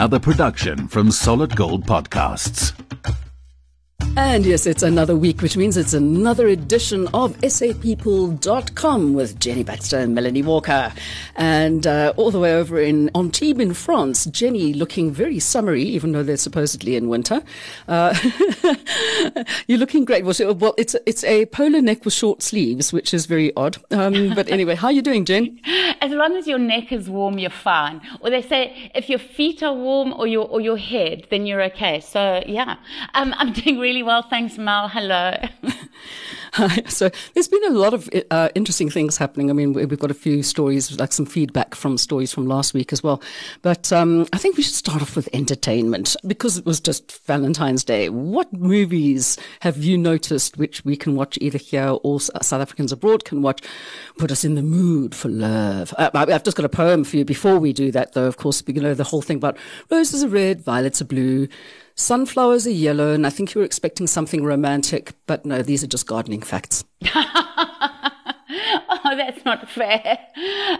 another production from Solid Gold Podcasts. And yes, it's another week, which means it's another edition of SAPeople.com with Jenny Baxter and Melanie Walker. And uh, all the way over in Antibes in France, Jenny looking very summery, even though they're supposedly in winter. Uh, you're looking great. Well, it's, it's a polo neck with short sleeves, which is very odd. Um, but anyway, how are you doing, Jen? As long as your neck is warm, you're fine. Or they say if your feet are warm or your, or your head, then you're okay. So yeah, um, I'm doing really really well. Thanks, Mal. Hello. Hi. So there's been a lot of uh, interesting things happening. I mean, we've got a few stories, like some feedback from stories from last week as well. But um, I think we should start off with entertainment because it was just Valentine's Day. What movies have you noticed which we can watch either here or South Africans abroad can watch? Put us in the mood for love. Uh, I've just got a poem for you before we do that, though. Of course, you know the whole thing about roses are red, violets are blue. Sunflowers are yellow, and I think you were expecting something romantic, but no, these are just gardening facts. oh, that's not fair.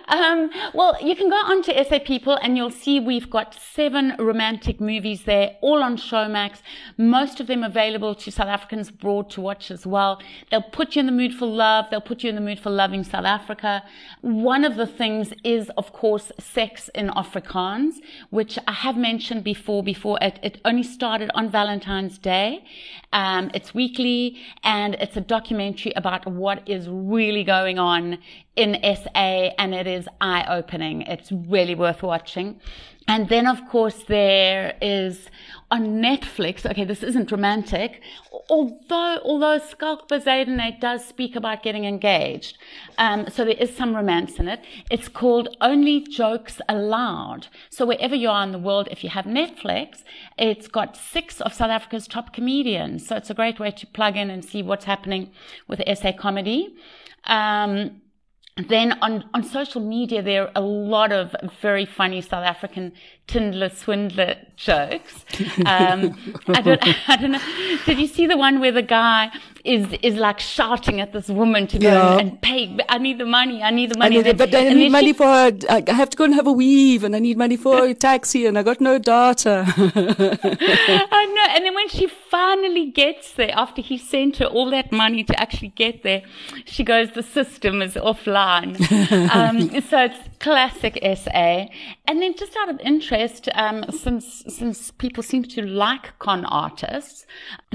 Um, well, you can go on to SA People and you'll see we've got seven romantic movies there, all on Showmax. Most of them available to South Africans abroad to watch as well. They'll put you in the mood for love. They'll put you in the mood for loving South Africa. One of the things is, of course, sex in Afrikaans, which I have mentioned before. Before it, it only started on Valentine's Day. Um, it's weekly and it's a documentary about what is really going on in SA and it is eye opening. It's really worth watching. And then, of course, there is on Netflix. Okay, this isn't romantic, although although Schalk Bezuidenhout does speak about getting engaged, um, so there is some romance in it. It's called Only Jokes Allowed. So wherever you are in the world, if you have Netflix, it's got six of South Africa's top comedians. So it's a great way to plug in and see what's happening with SA comedy. Um, then on, on social media, there are a lot of very funny South African Tinder Swindler jokes. Um, I don't, I don't know. Did you see the one where the guy is is like shouting at this woman to go yeah. and pay? I need the money. I need the money. I need, but I need money she, for. I have to go and have a weave, and I need money for a taxi, and I got no data. I know. And then when she finally gets there, after he sent her all that money to actually get there, she goes, "The system is offline." um, so it's classic SA. And then just out of interest, um, since, since people seem to like con artists,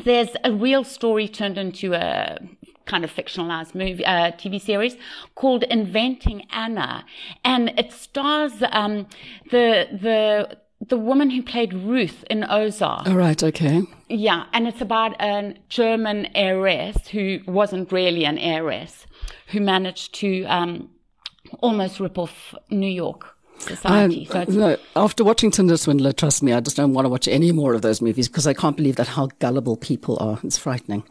there's a real story turned into a kind of fictionalized movie, uh, TV series called Inventing Anna. And it stars, um, the, the, the woman who played Ruth in Ozark. All oh, okay. Yeah, and it's about a German heiress who wasn't really an heiress, who managed to um, almost rip off New York. Society. So no, after watching Tinder Swindler, trust me, I just don't want to watch any more of those movies because I can't believe that how gullible people are. It's frightening.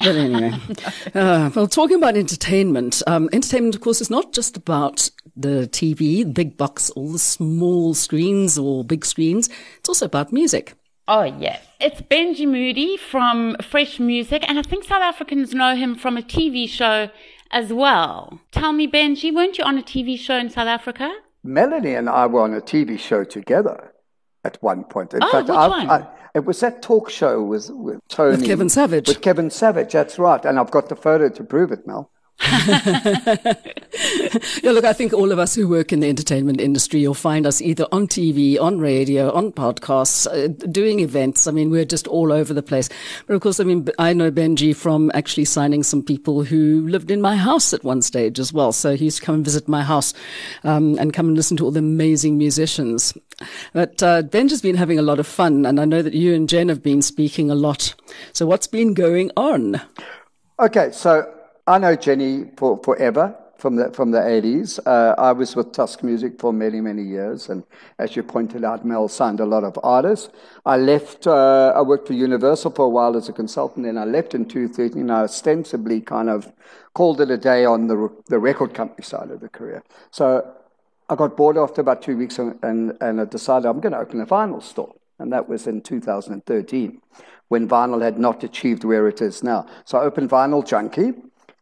But anyway, uh, well, talking about entertainment, um, entertainment, of course, is not just about the TV, the big box, all the small screens or big screens. It's also about music. Oh, yeah. It's Benji Moody from Fresh Music, and I think South Africans know him from a TV show as well. Tell me, Benji, weren't you on a TV show in South Africa? Melanie and I were on a TV show together at one point. In oh, fact, which I, one? I, it was that talk show with, with Tony. With Kevin Savage. With Kevin Savage, that's right. And I've got the photo to prove it, Mel. yeah, look, I think all of us who work in the entertainment industry, you'll find us either on TV, on radio, on podcasts, uh, doing events. I mean, we're just all over the place. But of course, I mean, I know Benji from actually signing some people who lived in my house at one stage as well. So he used to come and visit my house um, and come and listen to all the amazing musicians. But uh, Benji's been having a lot of fun, and I know that you and Jen have been speaking a lot. So what's been going on? Okay, so I know Jenny for forever from the from the 80s. Uh, I was with Tusk Music for many many years, and as you pointed out, Mel signed a lot of artists. I left. Uh, I worked for Universal for a while as a consultant, and I left in 2013. I ostensibly kind of called it a day on the the record company side of the career. So I got bored after about two weeks, and and, and I decided I'm going to open a vinyl store, and that was in 2013 when vinyl had not achieved where it is now. So I opened Vinyl Junkie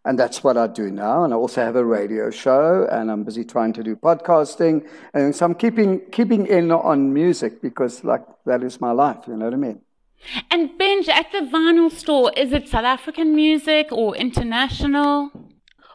And that's what I do now. And I also have a radio show and I'm busy trying to do podcasting. And so I'm keeping, keeping in on music because like that is my life. You know what I mean? And Benj, at the vinyl store, is it South African music or international?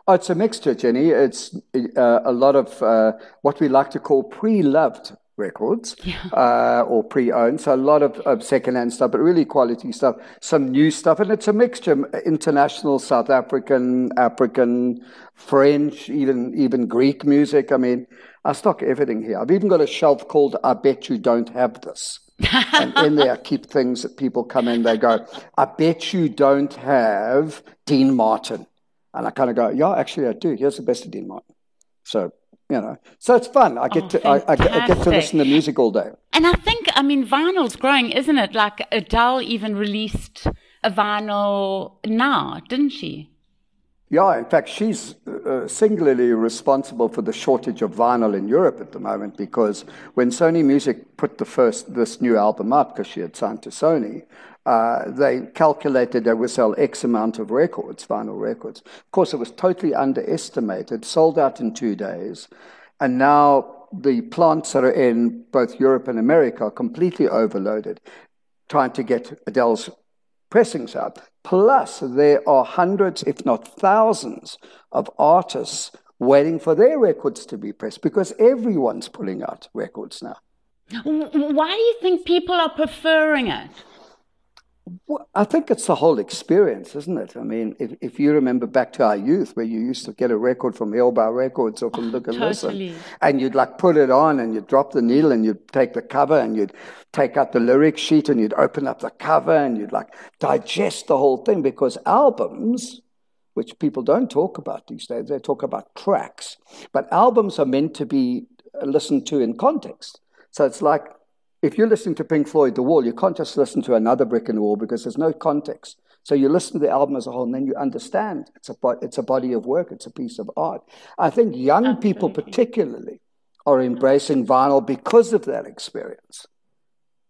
Oh, it's a mixture, Jenny. It's uh, a lot of uh, what we like to call pre-loved records yeah. uh, or pre-owned. So a lot of, of second-hand stuff, but really quality stuff. Some new stuff, and it's a mixture: international, South African, African, French, even even Greek music. I mean, I stock everything here. I've even got a shelf called "I Bet You Don't Have This." and in there, I keep things that people come in. They go, "I bet you don't have Dean Martin," and I kind of go, "Yeah, actually, I do. Here's the best of Dean Martin." So you know, so it's fun. I get oh, to I, I, I, get to listen to music all day. And I think, I mean, vinyl's growing, isn't it? Like Adele even released a vinyl now, didn't she? Yeah, in fact, she's uh, singularly responsible for the shortage of vinyl in Europe at the moment because when Sony Music put the first this new album up, because she had signed to Sony, uh, they calculated they would sell X amount of records, vinyl records. Of course, it was totally underestimated, sold out in two days, and now the plants that are in both Europe and America are completely overloaded, trying to get Adele's pressings out. Plus, there are hundreds, if not thousands, of artists waiting for their records to be pressed because everyone's pulling out records now. Why do you think people are preferring it? Well, I think it's the whole experience, isn't it? I mean, if, if you remember back to our youth, where you used to get a record from Hillbrow Records or from Look and totally. Listen, and you'd like put it on and you'd drop the needle and you'd take the cover and you'd take out the lyric sheet and you'd open up the cover and you'd like digest the whole thing because albums, which people don't talk about these days, they talk about tracks, but albums are meant to be listened to in context. So it's like if you're listening to Pink Floyd, The Wall, you can't just listen to another brick in the wall because there's no context. So you listen to the album as a whole, and then you understand it's a it's a body of work, it's a piece of art. I think young Absolutely. people, particularly, are embracing vinyl because of that experience.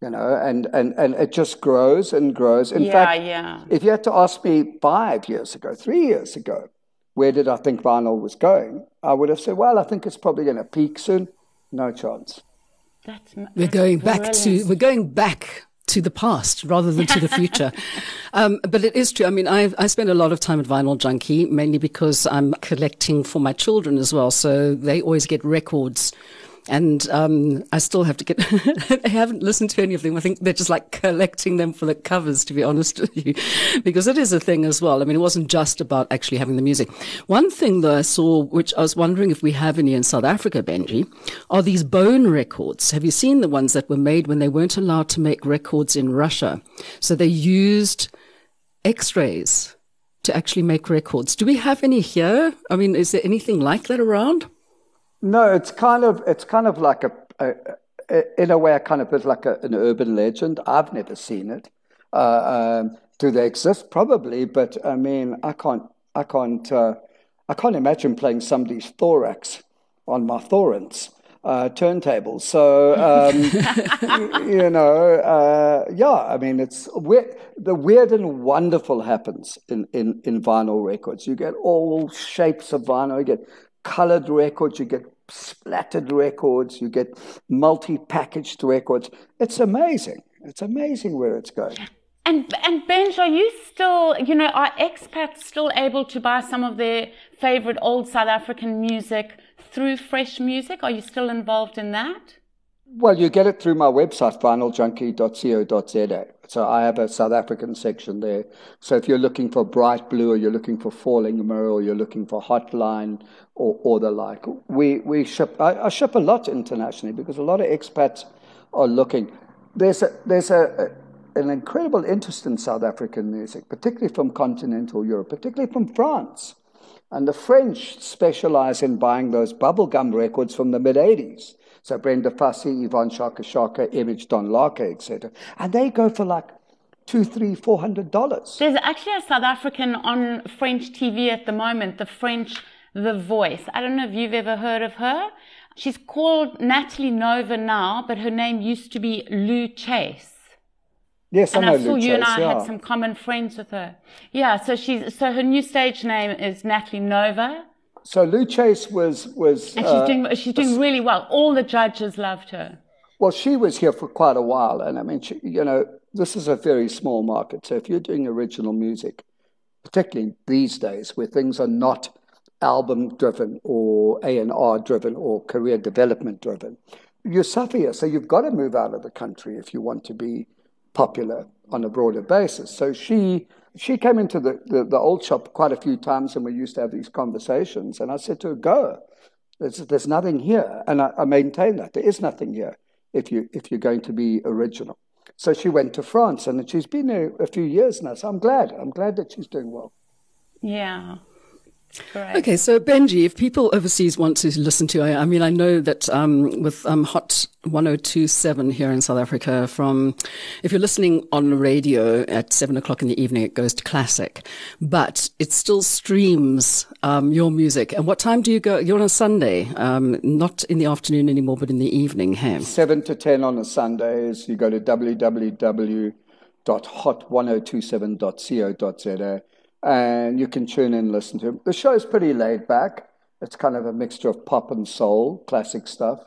You know, and and and it just grows and grows. In yeah, fact, yeah. if you had to ask me five years ago, three years ago, where did I think vinyl was going, I would have said, well, I think it's probably going to peak soon. No chance. That's, that's we're going brilliant. back to we're going back to the past rather than to the future. um, but it is true. I mean, I, I spend a lot of time at Vinyl Junkie mainly because I'm collecting for my children as well. So they always get records and um, I still have to get. I haven't listened to any of them. I think they're just like collecting them for the covers, to be honest with you, because it is a thing as well. I mean, it wasn't just about actually having the music. One thing that I saw, which I was wondering if we have any in South Africa, Benji, are these bone records. Have you seen the ones that were made when they weren't allowed to make records in Russia? So they used X-rays to actually make records. Do we have any here? I mean, is there anything like that around? No, it's kind of it's kind of like a, a, a in a way, kind of is like a, an urban legend. I've never seen it. Uh, um, do they exist? Probably, but I mean, I can't I can't uh, I can't imagine playing somebody's thorax on my thorens. Uh, turntables. So, um, you know, uh, yeah, I mean, it's weird. The weird and wonderful happens in, in, in vinyl records. You get all shapes of vinyl. You get colored records, you get splattered records, you get multi packaged records. It's amazing. It's amazing where it's going. And and Benj, are you still, you know, are expats still able to buy some of their favorite old South African music through Fresh Music? Are you still involved in that? Well, you get it through my website, vinyljunkie.co.za. So I have a South African section there. So if you're looking for Bright Blue or you're looking for Falling Mirror or you're looking for Hotline or, or the like, we, we ship, I, I ship a lot internationally because a lot of expats are looking. There's a, there's a, a, an incredible interest in South African music, particularly from continental Europe, particularly from France. And the French specialize in buying those bubblegum records from the mid 80s. So Brenda Fassie, Yvonne Chaka Chaka, Image Don Laka, etc. And they go for like two, three, four hundred dollars. There's actually a South African on French TV at the moment, the French The Voice. I don't know if you've ever heard of her. She's called Natalie Nova now, but her name used to be Lou Chase. Yes, I and know I saw Lou you and I yeah. had some common friends with her. Yeah, so she's so her new stage name is Natalie Nova, So Lou Chase was was and she's uh, doing she's doing really well. All the judges loved her. well, she was here for quite a while, and I mean, she, you know, this is a very small market. So if you're doing original music, particularly these days where things are not album driven or A and R driven or career development driven, you suffer here. So you've got to move out of the country if you want to be popular on a broader basis. So she she came into the, the, the old shop quite a few times and we used to have these conversations and I said to her, Go. There's, there's nothing here. And I, I maintain that. There is nothing here if you if you're going to be original. So she went to France and she's been there a few years now. So I'm glad. I'm glad that she's doing well. Yeah. Great. Okay, so Benji, if people overseas want to listen to, I, I mean, I know that um, with um, Hot 1027 here in South Africa, from if you're listening on the radio at seven o'clock in the evening, it goes to classic, but it still streams um, your music. And what time do you go? You're on a Sunday, um, not in the afternoon anymore, but in the evening, Ham. 7 to 10 on the Sundays. You go to www.hot1027.co.za and you can tune in and listen to it. The show's pretty laid back. It's kind of a mixture of pop and soul, classic stuff.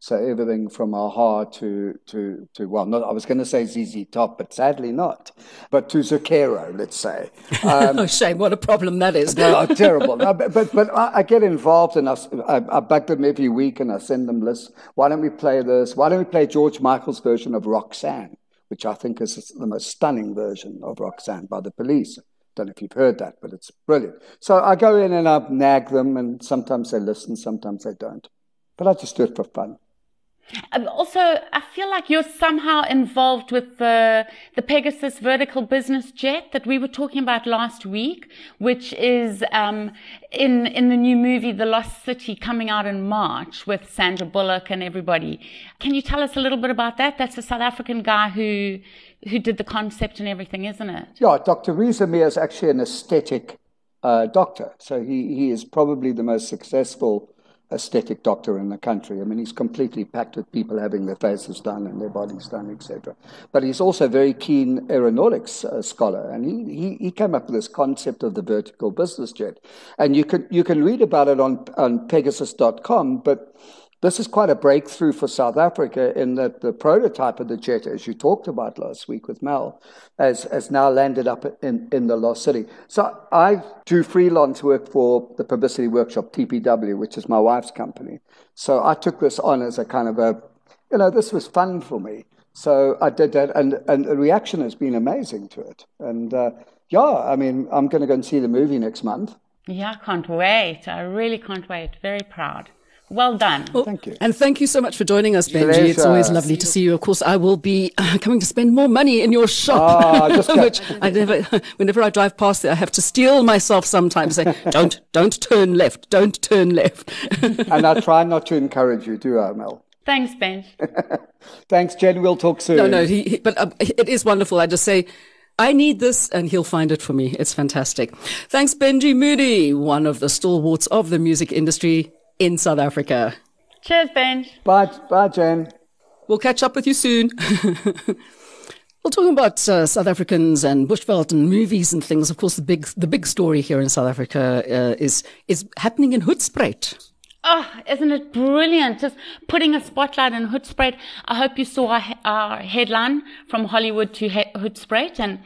So everything from Aha to, to, to well, not, I was going to say ZZ Top, but sadly not. But to Zucchero, let's say. Um, oh, shame. What a problem that is. are terrible. No, but but, but I, I get involved and I I bug them every week and I send them lists. Why don't we play this? Why don't we play George Michael's version of Roxanne, which I think is the most stunning version of Roxanne by the police. Don't know if you've heard that, but it's brilliant. So I go in and I nag them, and sometimes they listen, sometimes they don't. But I just do it for fun. Um, Also, I feel like you're somehow involved with the the Pegasus vertical business jet that we were talking about last week, which is um, in in the new movie The Lost City coming out in March with Sandra Bullock and everybody. Can you tell us a little bit about that? That's a South African guy who who did the concept and everything, isn't it? Yeah, Dr. Reza Mia is actually an aesthetic uh, doctor. So he, he is probably the most successful aesthetic doctor in the country. I mean, he's completely packed with people having their faces done and their bodies done, etc. But he's also a very keen aeronautics uh, scholar, and he, he, he came up with this concept of the vertical business jet. And you can, you can read about it on, on Pegasus.com, but this is quite a breakthrough for South Africa in that the prototype of the jet, as you talked about last week with Mel, has, has now landed up in, in the Lost City. So I do freelance work for the publicity workshop TPW, which is my wife's company. So I took this on as a kind of a, you know, this was fun for me. So I did that, and, and the reaction has been amazing to it. And uh, yeah, I mean, I'm going to go and see the movie next month. Yeah, I can't wait. I really can't wait. Very proud. Well done. Thank you. And thank you so much for joining us, Benji. It's always lovely to see you. Of course, I will be uh, coming to spend more money in your shop, Ah, just go- which I never. Whenever I drive past there, I have to steel myself sometimes. Say, don't, don't turn left. Don't turn left. and I try not to encourage you, do I, Mel? Thanks, Benj. Thanks, Jen. We'll talk soon. no, no. He, he, but um, it is wonderful. I just say. I need this, and he'll find it for me. It's fantastic. Thanks, Benji Moody, one of the stalwarts of the music industry in South Africa. Cheers, Ben. Bye, bye, Jen. We'll catch up with you soon. We're talking about uh, South Africans and Bushveld and movies and things. Of course, the big the big story here in South Africa uh, is is happening in Hoedspruit. Oh, isn't it brilliant? Just putting a spotlight on Hoedspruit. I hope you saw our, our headline from Hollywood to he- Hoedspruit. And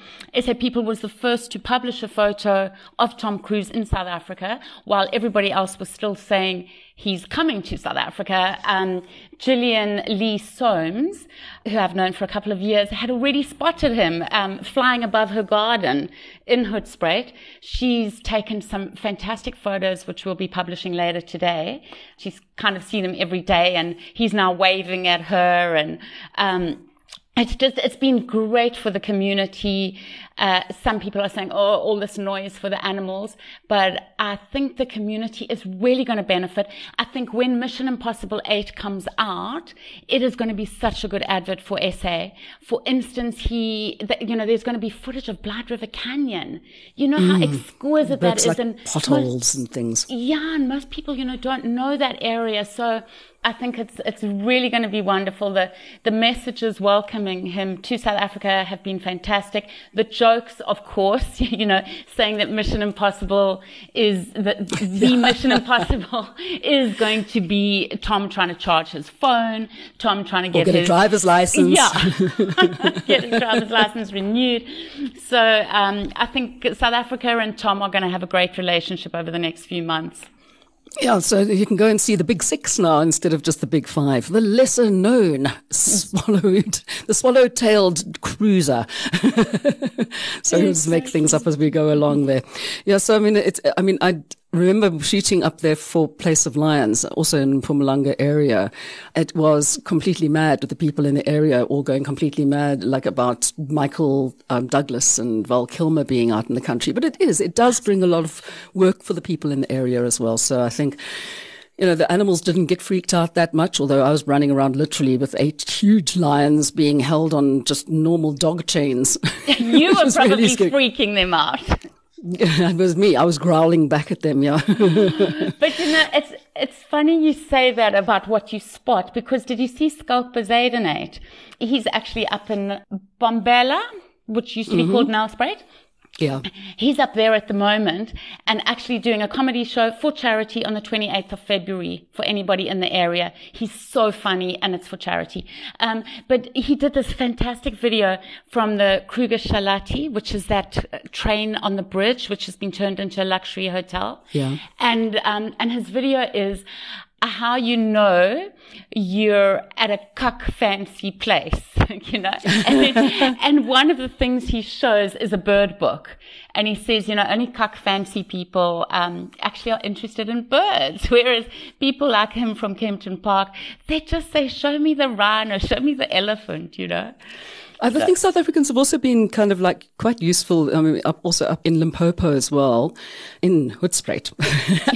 SA People was the first to publish a photo of Tom Cruise in South Africa while everybody else was still saying he's coming to South Africa. Um, Gillian Lee Soames, who I've known for a couple of years, had already spotted him um, flying above her garden in Hoedspruit. She's taken some fantastic photos, which we'll be publishing later today. She's kind of seen him every day, and he's now waving at her and. Um, it's just it's been great for the community. Uh, some people are saying, "Oh, all this noise for the animals," but I think the community is really going to benefit. I think when Mission Impossible Eight comes out, it is going to be such a good advert for SA. For instance, he, the, you know, there's going to be footage of Blyde River Canyon. You know how exquisite that is, like and most- potholes and things. yeah, and most people, you know, don't know that area. So I think it's it's really going to be wonderful. The the messages welcoming him to South Africa have been fantastic. The jokes, of course, you know, saying that Mission Impossible is the, the Mission Impossible is going to be Tom trying to charge his phone, Tom trying to get, get his a driver's license. Yeah, get his driver's license renewed. So um, I think South Africa and Tom are going to have a great relationship over the next few months. Yeah, so you can go and see the big six now instead of just the big five. The lesser known swallowed, the swallow-tailed cruiser. so we'll just make things up as we go along there. Yeah, so I mean, it's, I mean, I remember shooting up there for Place of Lions, also in Mpumalanga area. It was completely mad with the people in the area all going completely mad, like about Michael um, Douglas and Val Kilmer being out in the country. But it is, it does bring a lot of work for the people in the area as well. So I think you know, the animals didn't get freaked out that much, although I was running around literally with eight huge lions being held on just normal dog chains. You were probably really freaking them out. it was me. I was growling back at them, yeah. but you know, it's it's funny you say that about what you spot because did you see Schalk Bezuidenhout? He's actually up in Mbombela, which used to be mm-hmm. called Nelspruit. Yeah. He's up there at the moment and actually doing a comedy show for charity on the 28th of February for anybody in the area. He's so funny and it's for charity. Um, but he did this fantastic video from the Kruger Shalati, which is that uh, train on the bridge, which has been turned into a luxury hotel. Yeah. And, um, and his video is, how you know you're at a cuck fancy place, you know. And, and, one of the things he shows is a bird book. And he says, you know, only cuck fancy people um, actually are interested in birds, whereas people like him from Kempton Park, they just say, show me the rhino, show me the elephant, you know. I think South Africans have also been kind of like quite useful. I mean, up, also up in Limpopo as well, in Hoedspruit,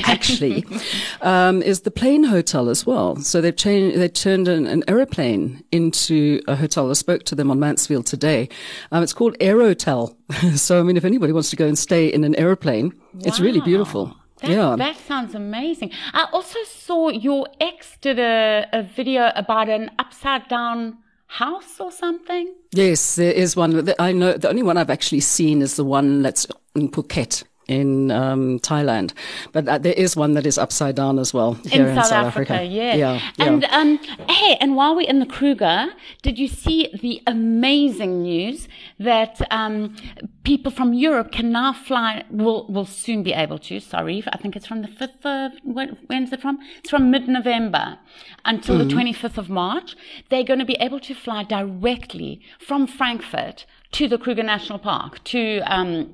actually, um, is the plane hotel as well. So they've changed, they turned an, an, aeroplane into a hotel. I spoke to them on Mansfield today. Um, it's called Aerotel. so, I mean, if anybody wants to go and stay in an airplane, wow. it's really beautiful. That, yeah. that sounds amazing. I also saw your ex did a, a video about an upside down house or something? Yes, there is one. I know the only one I've actually seen is the one that's in Phuket in um, Thailand, but uh, there is one that is upside down as well here in, in South, South, Africa. Africa. Yeah. yeah, and yeah. Um, hey, and while we're in the Kruger, did you see the amazing news that um, people from Europe can now fly? Will will soon be able to. Sorry, I think it's from the fifth of when's it from? It's from mid-November until mm-hmm. the twenty fifth of March. They're going to be able to fly directly from Frankfurt to the Kruger National Park to um,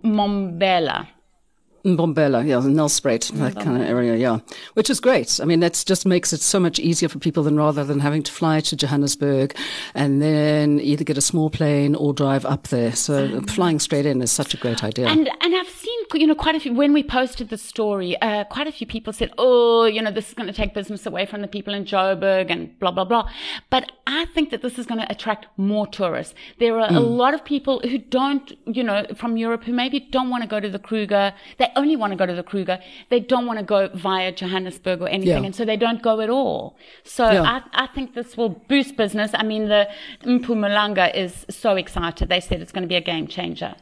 Mbombela, yeah, Nelspruit, that kind of area, yeah. Which is great. I mean, that just makes it so much easier for people than rather than having to fly to Johannesburg and then either get a small plane or drive up there. So ah. flying straight in is such a great idea. And and I've seen, you know, quite a few, when we posted the story, uh, quite a few people said, oh, you know, this is going to take business away from the people in Joburg and blah, blah, blah. But I think that this is going to attract more tourists. There are mm. a lot of people who don't, you know, from Europe who maybe don't want to go to the Kruger. They only want to go to the Kruger. They don't want to go via Johannesburg or anything. Yeah. And so they don't go at all. So yeah. I, I think this will boost business. I mean, the Mpumalanga is so excited. They said it's going to be a game changer.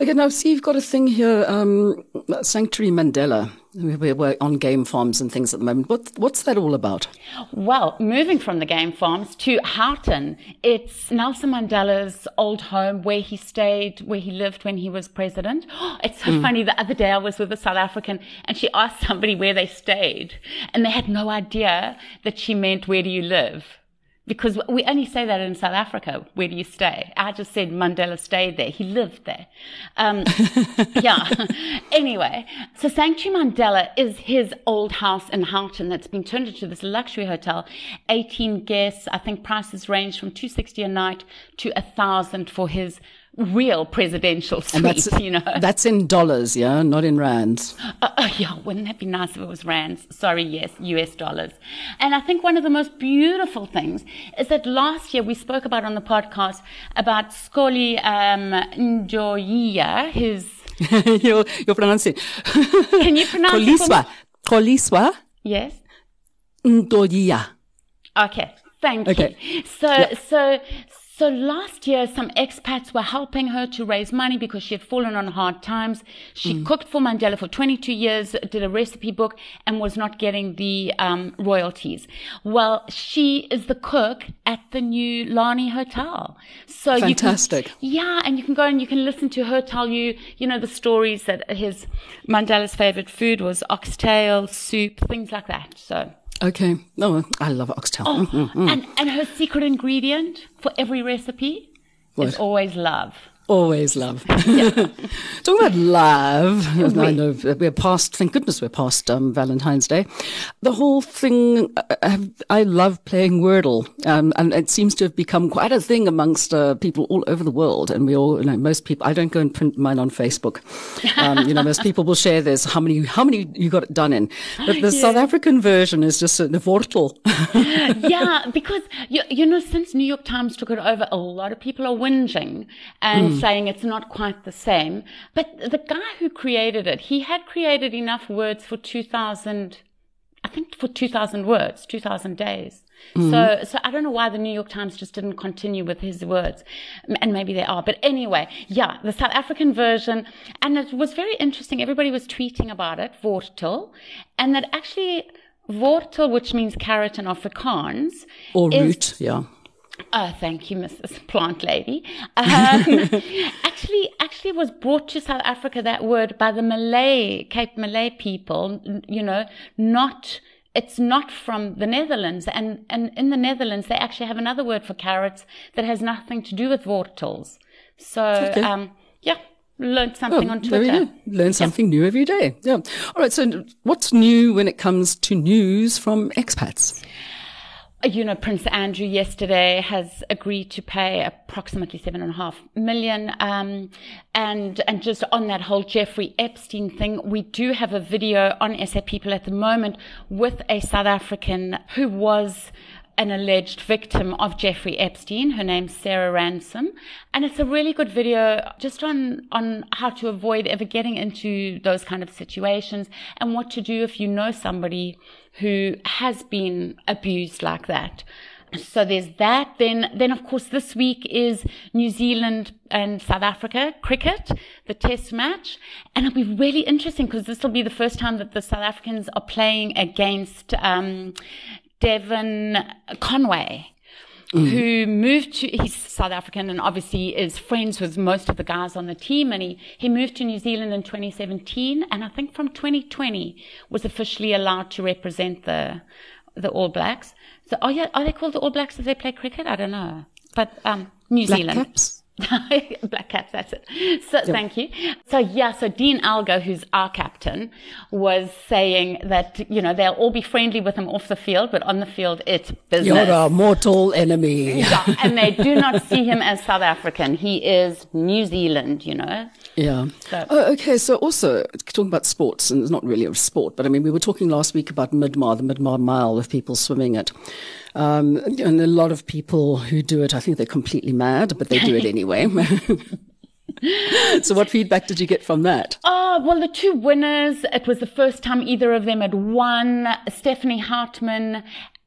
Okay, now see, you've got a thing here, um, Sanctuary Mandela. We're on game farms and things at the moment. What, what's that all about? Well, moving from the game farms to Houghton, it's Nelson Mandela's old home where he stayed, where he lived when he was president. It's so mm. funny. The other day I was with a South African and she asked somebody where they stayed and they had no idea that she meant, where do you live? Because we only say that in South Africa. Where do you stay? I just said Mandela stayed there. He lived there. Um, yeah. anyway, so Sanctuary Mandela is his old house in Houghton that's been turned into this luxury hotel. 18 guests. I think prices range from 260 a night to a thousand for his real presidential suite, that's, you know. That's in dollars, yeah, not in rands. Uh, uh, yeah, wouldn't that be nice if it was rands? Sorry, yes, US dollars. And I think one of the most beautiful things is that last year we spoke about on the podcast about Scully um, Ndoyiya, his... you're, you're pronouncing Can you pronounce Xoliswa. Xoliswa? Yes. Ntodia. Okay, thank Okay. you. So, so, so last year, some expats were helping her to raise money because she had fallen on hard times. She cooked for Mandela for 22 years, did a recipe book, and was not getting the um, royalties. Well, she is the cook at the new Lani Hotel. So Fantastic. You can, yeah, and you can go and you can listen to her tell you, you know, the stories that his Mandela's favorite food was oxtail soup, things like that. So. Okay. Oh, I love oxtail. Oh, Mm, and, and her secret ingredient for every recipe is always love. Always love. Talking about love, I know we're past, thank goodness we're past um, Valentine's Day. The whole thing, uh, I love playing Wordle, um, and it seems to have become quite a thing amongst uh, people all over the world. And we all, you know, most people, I don't go and print mine on Facebook. Um, you know, most people will share this. how many, how many you got it done in. But the South African version is just a Wortel. yeah, because you, you know, since New York Times took it over, a lot of people are whinging and saying it's not quite the same. But the guy who created it, he had created enough words for 2000, I think for 2000 words, 2000 days. Mm-hmm. So, so I don't know why the New York Times just didn't continue with his words, and maybe they are. But anyway, yeah, the South African version, and it was very interesting. Everybody was tweeting about it, wortel, and that actually wortel, which means carrot in Afrikaans, or root, yeah. Oh, thank you, Mrs. Plant Lady. Um, actually, actually was brought to South Africa, that word, by the Malay, Cape Malay people, you know, not, it's not from the Netherlands. And, and in the Netherlands, they actually have another word for carrots that has nothing to do with wortels. So, Okay. um, yeah, learned something Oh, on there we Twitter. Learn something new every day. Yeah. All right. So, what's new when it comes to news from expats? You know, Prince Andrew yesterday has agreed to pay approximately seven and a half million. Um, and, and just on that whole Jeffrey Epstein thing, we do have a video on SA People at the moment with a South African who was an alleged victim of Jeffrey Epstein. Her name's Sarah Ransom. And it's a really good video just on, on how to avoid ever getting into those kind of situations and what to do if you know somebody who has been abused like that. So there's that. Then, then of course, this week is New Zealand and South Africa cricket, the test match. And it'll be really interesting because this will be the first time that the South Africans are playing against, um, Devon Conway. Who moved to, he's South African and obviously is friends with most of the guys on the team. And he, he moved to New Zealand in 2017. And I think from 2020 was officially allowed to represent the, the All Blacks. So, oh yeah, are they called the All Blacks if they play cricket? I don't know. But, um, New Black Zealand. caps? Black Caps, that's it. So thank you. So yeah, so Dean Elgar, who's our captain, was saying that, you know, they'll all be friendly with him off the field, but on the field, it's business. You're a mortal enemy. Yeah, and they do not see him as South African. He is New Zealand, you know. Yeah. So- Oh, okay. So also talking about sports, and it's not really a sport, but I mean, we were talking last week about Midmar, the Midmar Mile, with people swimming it. Um, and a lot of people who do it, I think they're completely mad, but they do it anyway. so what feedback did you get from that? Oh, well, the two winners, it was the first time either of them had won. Stephanie Hartman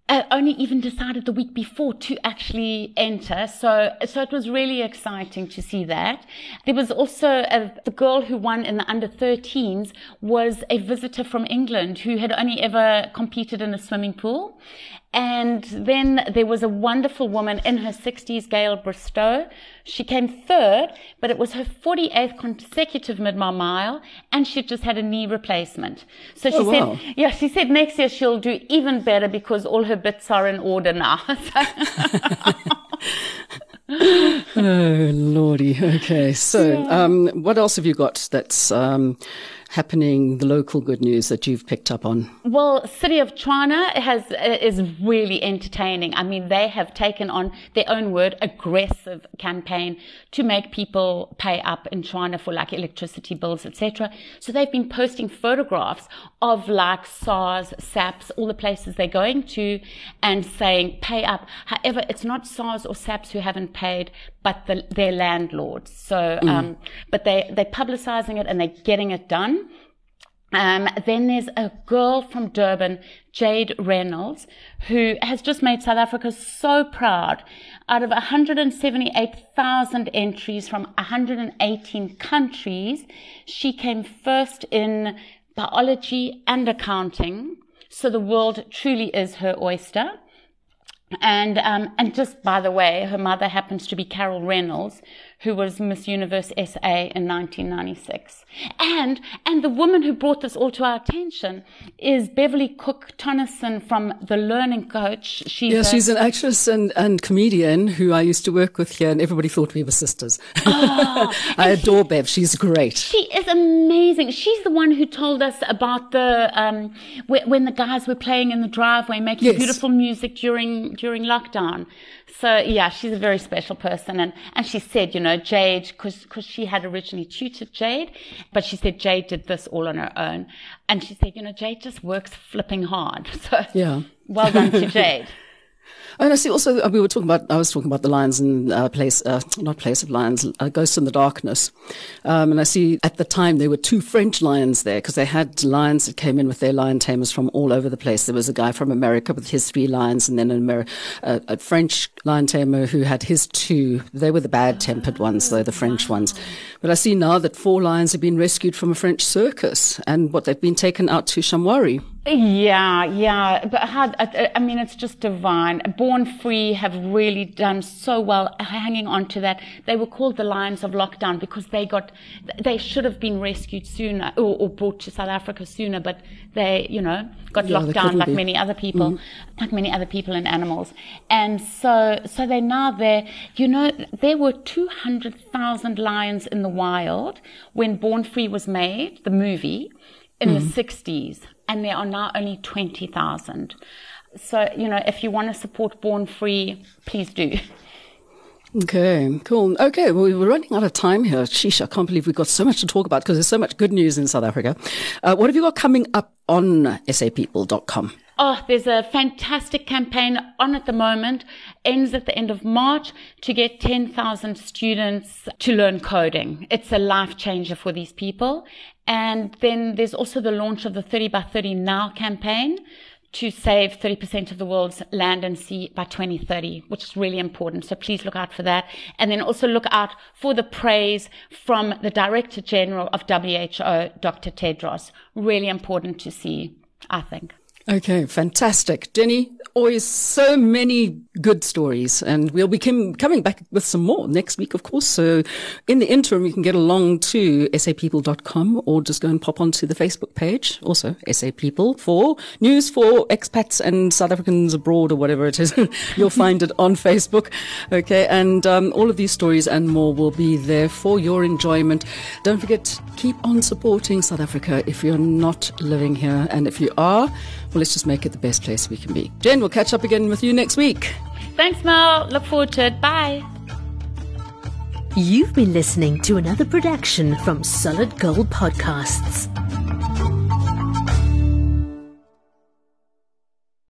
uh, only even decided the week before to actually enter. So, so it was really exciting to see that. There was also a, the girl who won in the under 13s was a visitor from England who had only ever competed in a swimming pool. And then there was a wonderful woman in her 60s, Gail Bristow. She came third, but it was her 48th consecutive Midmar mile, and she just had a knee replacement. So she Oh, wow. said, yeah, she said next year she'll do even better because all her bits are in order now. Oh, lordy. Okay. So, um, what else have you got that's um, happening, the local good news that you've picked up on? Well, City of Tshwane has is really entertaining. I mean, they have taken on their own word aggressive campaign to make people pay up in Tshwane for like electricity bills, etc. So they've been posting photographs of like SARS, SAPS, all the places they're going to, and saying pay up. However, it's not SARS or SAPS who haven't paid, but the, their landlords. So, um, but they they're publicizing it and they're getting it done. Um, then there's a girl from Durban, Jade Reynolds, who has just made South Africa so proud. Out of 178,000 entries from 118 countries, she came first in biology and accounting. So the world truly is her oyster. And um, and just by the way, her mother happens to be Carol Reynolds, who was Miss Universe SA in 1996. And, and the woman who brought this all to our attention is Beverly Cook Tonneson from The Learning Coach. She's yeah, a, she's an actress and, and comedian who I used to work with here and everybody thought we were sisters. Oh, I adore she, Bev. She's great. She is amazing. She's the one who told us about the, um, when the guys were playing in the driveway making yes. beautiful music during, during lockdown. So yeah, she's a very special person. And, and she said, you know, Jade, cause, cause she had originally tutored Jade, but she said Jade did this all on her own. And she said, you know, Jade just works flipping hard. So yeah. well done to Jade. And I see also, uh, we were talking about, I was talking about the Lions in uh, Place, uh, not Place of Lions, uh, Ghosts in the Darkness. Um, and I see at the time there were two French lions there because they had lions that came in with their lion tamers from all over the place. There was a guy from America with his three lions and then an Ameri- a French lion tamer who had his two. They were the bad tempered ones, though, the French ones. But I see now that four lions have been rescued from a French circus and what they've been taken out to Shamwari. Yeah, yeah. But how, I mean, it's just divine. Born Free have really done so well hanging on to that. They were called the Lions of Lockdown because they got, they should have been rescued sooner or, or brought to South Africa sooner, but they, you know, got yeah, locked down like be. many other people, mm-hmm. like many other people and animals. And so, so they're now there. You know, there were 200,000 lions in the wild when Born Free was made, the movie in mm. the 60s, and there are now only 20,000. So, you know, if you want to support Born Free, please do. Okay, cool. Okay, well, we're running out of time here. Sheesh, I can't believe we've got so much to talk about because there's so much good news in South Africa. Uh, what have you got coming up on sapeople.com? Oh, there's a fantastic campaign on at the moment, ends at the end of March to get 10,000 students to learn coding. It's a life changer for these people. And then there's also the launch of the 30 by 30 Now campaign to save 30% of the world's land and sea by 2030, which is really important. So please look out for that. And then also look out for the praise from the Director General of WHO, Dr. Tedros. Really important to see, I think. Okay, fantastic. Jenny, always so many good stories, and we'll be com- coming back with some more next week, of course. So in the interim, you can get along to sapeople.com or just go and pop onto the Facebook page, also SA People, for news for expats and South Africans abroad or whatever it is. You'll find it on Facebook. Okay, and um, all of these stories and more will be there for your enjoyment. Don't forget, keep on supporting South Africa if you're not living here, and if you are, well, let's just make it the best place we can be. Jen, we'll catch up again with you next week. Thanks, Mel. Look forward to it. Bye. You've been listening to another production from Solid Gold Podcasts.